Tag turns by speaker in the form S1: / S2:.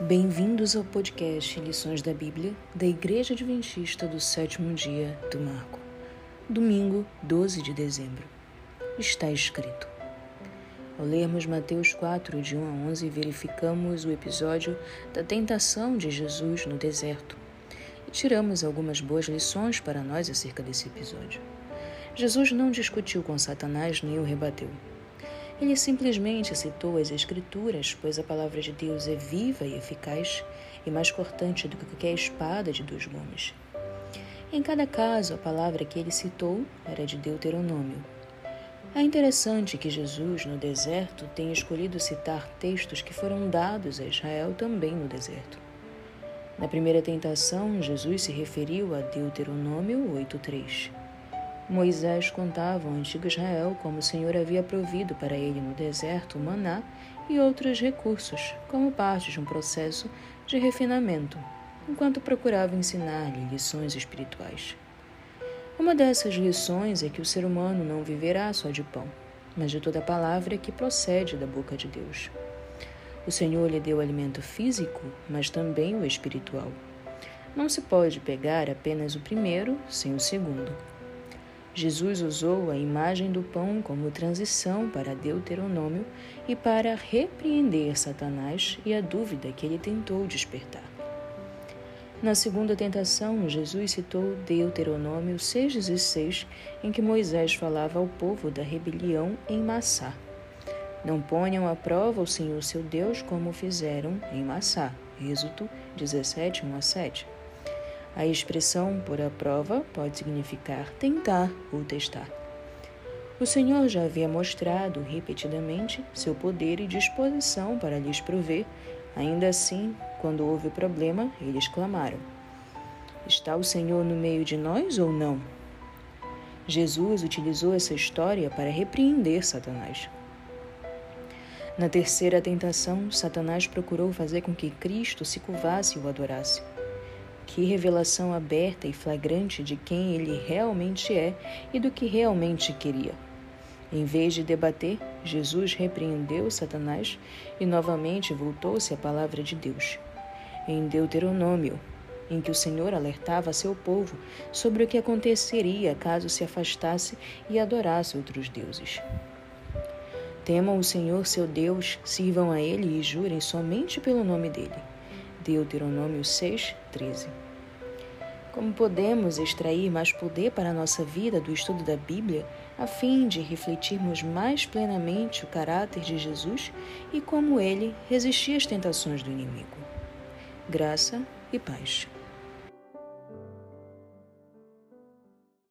S1: Bem-vindos ao podcast Lições da Bíblia da Igreja Adventista do Sétimo Dia do Marco, domingo 12 de dezembro. Está escrito. Ao lermos Mateus 4, de 1 a 11, verificamos o episódio da tentação de Jesus no deserto e tiramos algumas boas lições para nós acerca desse episódio. Jesus não discutiu com Satanás nem o rebateu. Ele simplesmente citou as Escrituras, pois a palavra de Deus é viva e eficaz e mais cortante do que qualquer espada de dois gumes. Em cada caso, a palavra que ele citou era de Deuteronômio. É interessante que Jesus, no deserto, tenha escolhido citar textos que foram dados a Israel também no deserto. Na primeira tentação, Jesus se referiu a Deuteronômio 8:3. Moisés contava ao antigo Israel como o Senhor havia provido para ele no deserto o maná e outros recursos, como parte de um processo de refinamento, enquanto procurava ensinar-lhe lições espirituais. Uma dessas lições é que o ser humano não viverá só de pão, mas de toda palavra que procede da boca de Deus. O Senhor lhe deu alimento físico, mas também o espiritual. Não se pode pegar apenas o primeiro sem o segundo. Jesus usou a imagem do pão como transição para Deuteronômio e para repreender Satanás e a dúvida que ele tentou despertar. Na segunda tentação, Jesus citou Deuteronômio 6,16, em que Moisés falava ao povo da rebelião em Massá. Não ponham à prova o Senhor seu Deus como fizeram em Massá. Êxodo 17, 1 a 7. A expressão por a prova pode significar tentar ou testar. O Senhor já havia mostrado repetidamente seu poder e disposição para lhes prover. Ainda assim, quando houve problema, eles clamaram: Está o Senhor no meio de nós ou não? Jesus utilizou essa história para repreender Satanás. Na terceira tentação, Satanás procurou fazer com que Cristo se curvasse e o adorasse. Que revelação aberta e flagrante de quem ele realmente é e do que realmente queria. Em vez de debater, Jesus repreendeu Satanás e novamente voltou-se à palavra de Deus. Em Deuteronômio, em que o Senhor alertava seu povo sobre o que aconteceria caso se afastasse e adorasse outros deuses. Temam o Senhor seu Deus, sirvam a Ele e jurem somente pelo nome dele. Deuteronômio 6, 13. Como podemos extrair mais poder para a nossa vida do estudo da Bíblia, a fim de refletirmos mais plenamente o caráter de Jesus e como ele resistia às tentações do inimigo? Graça e paz.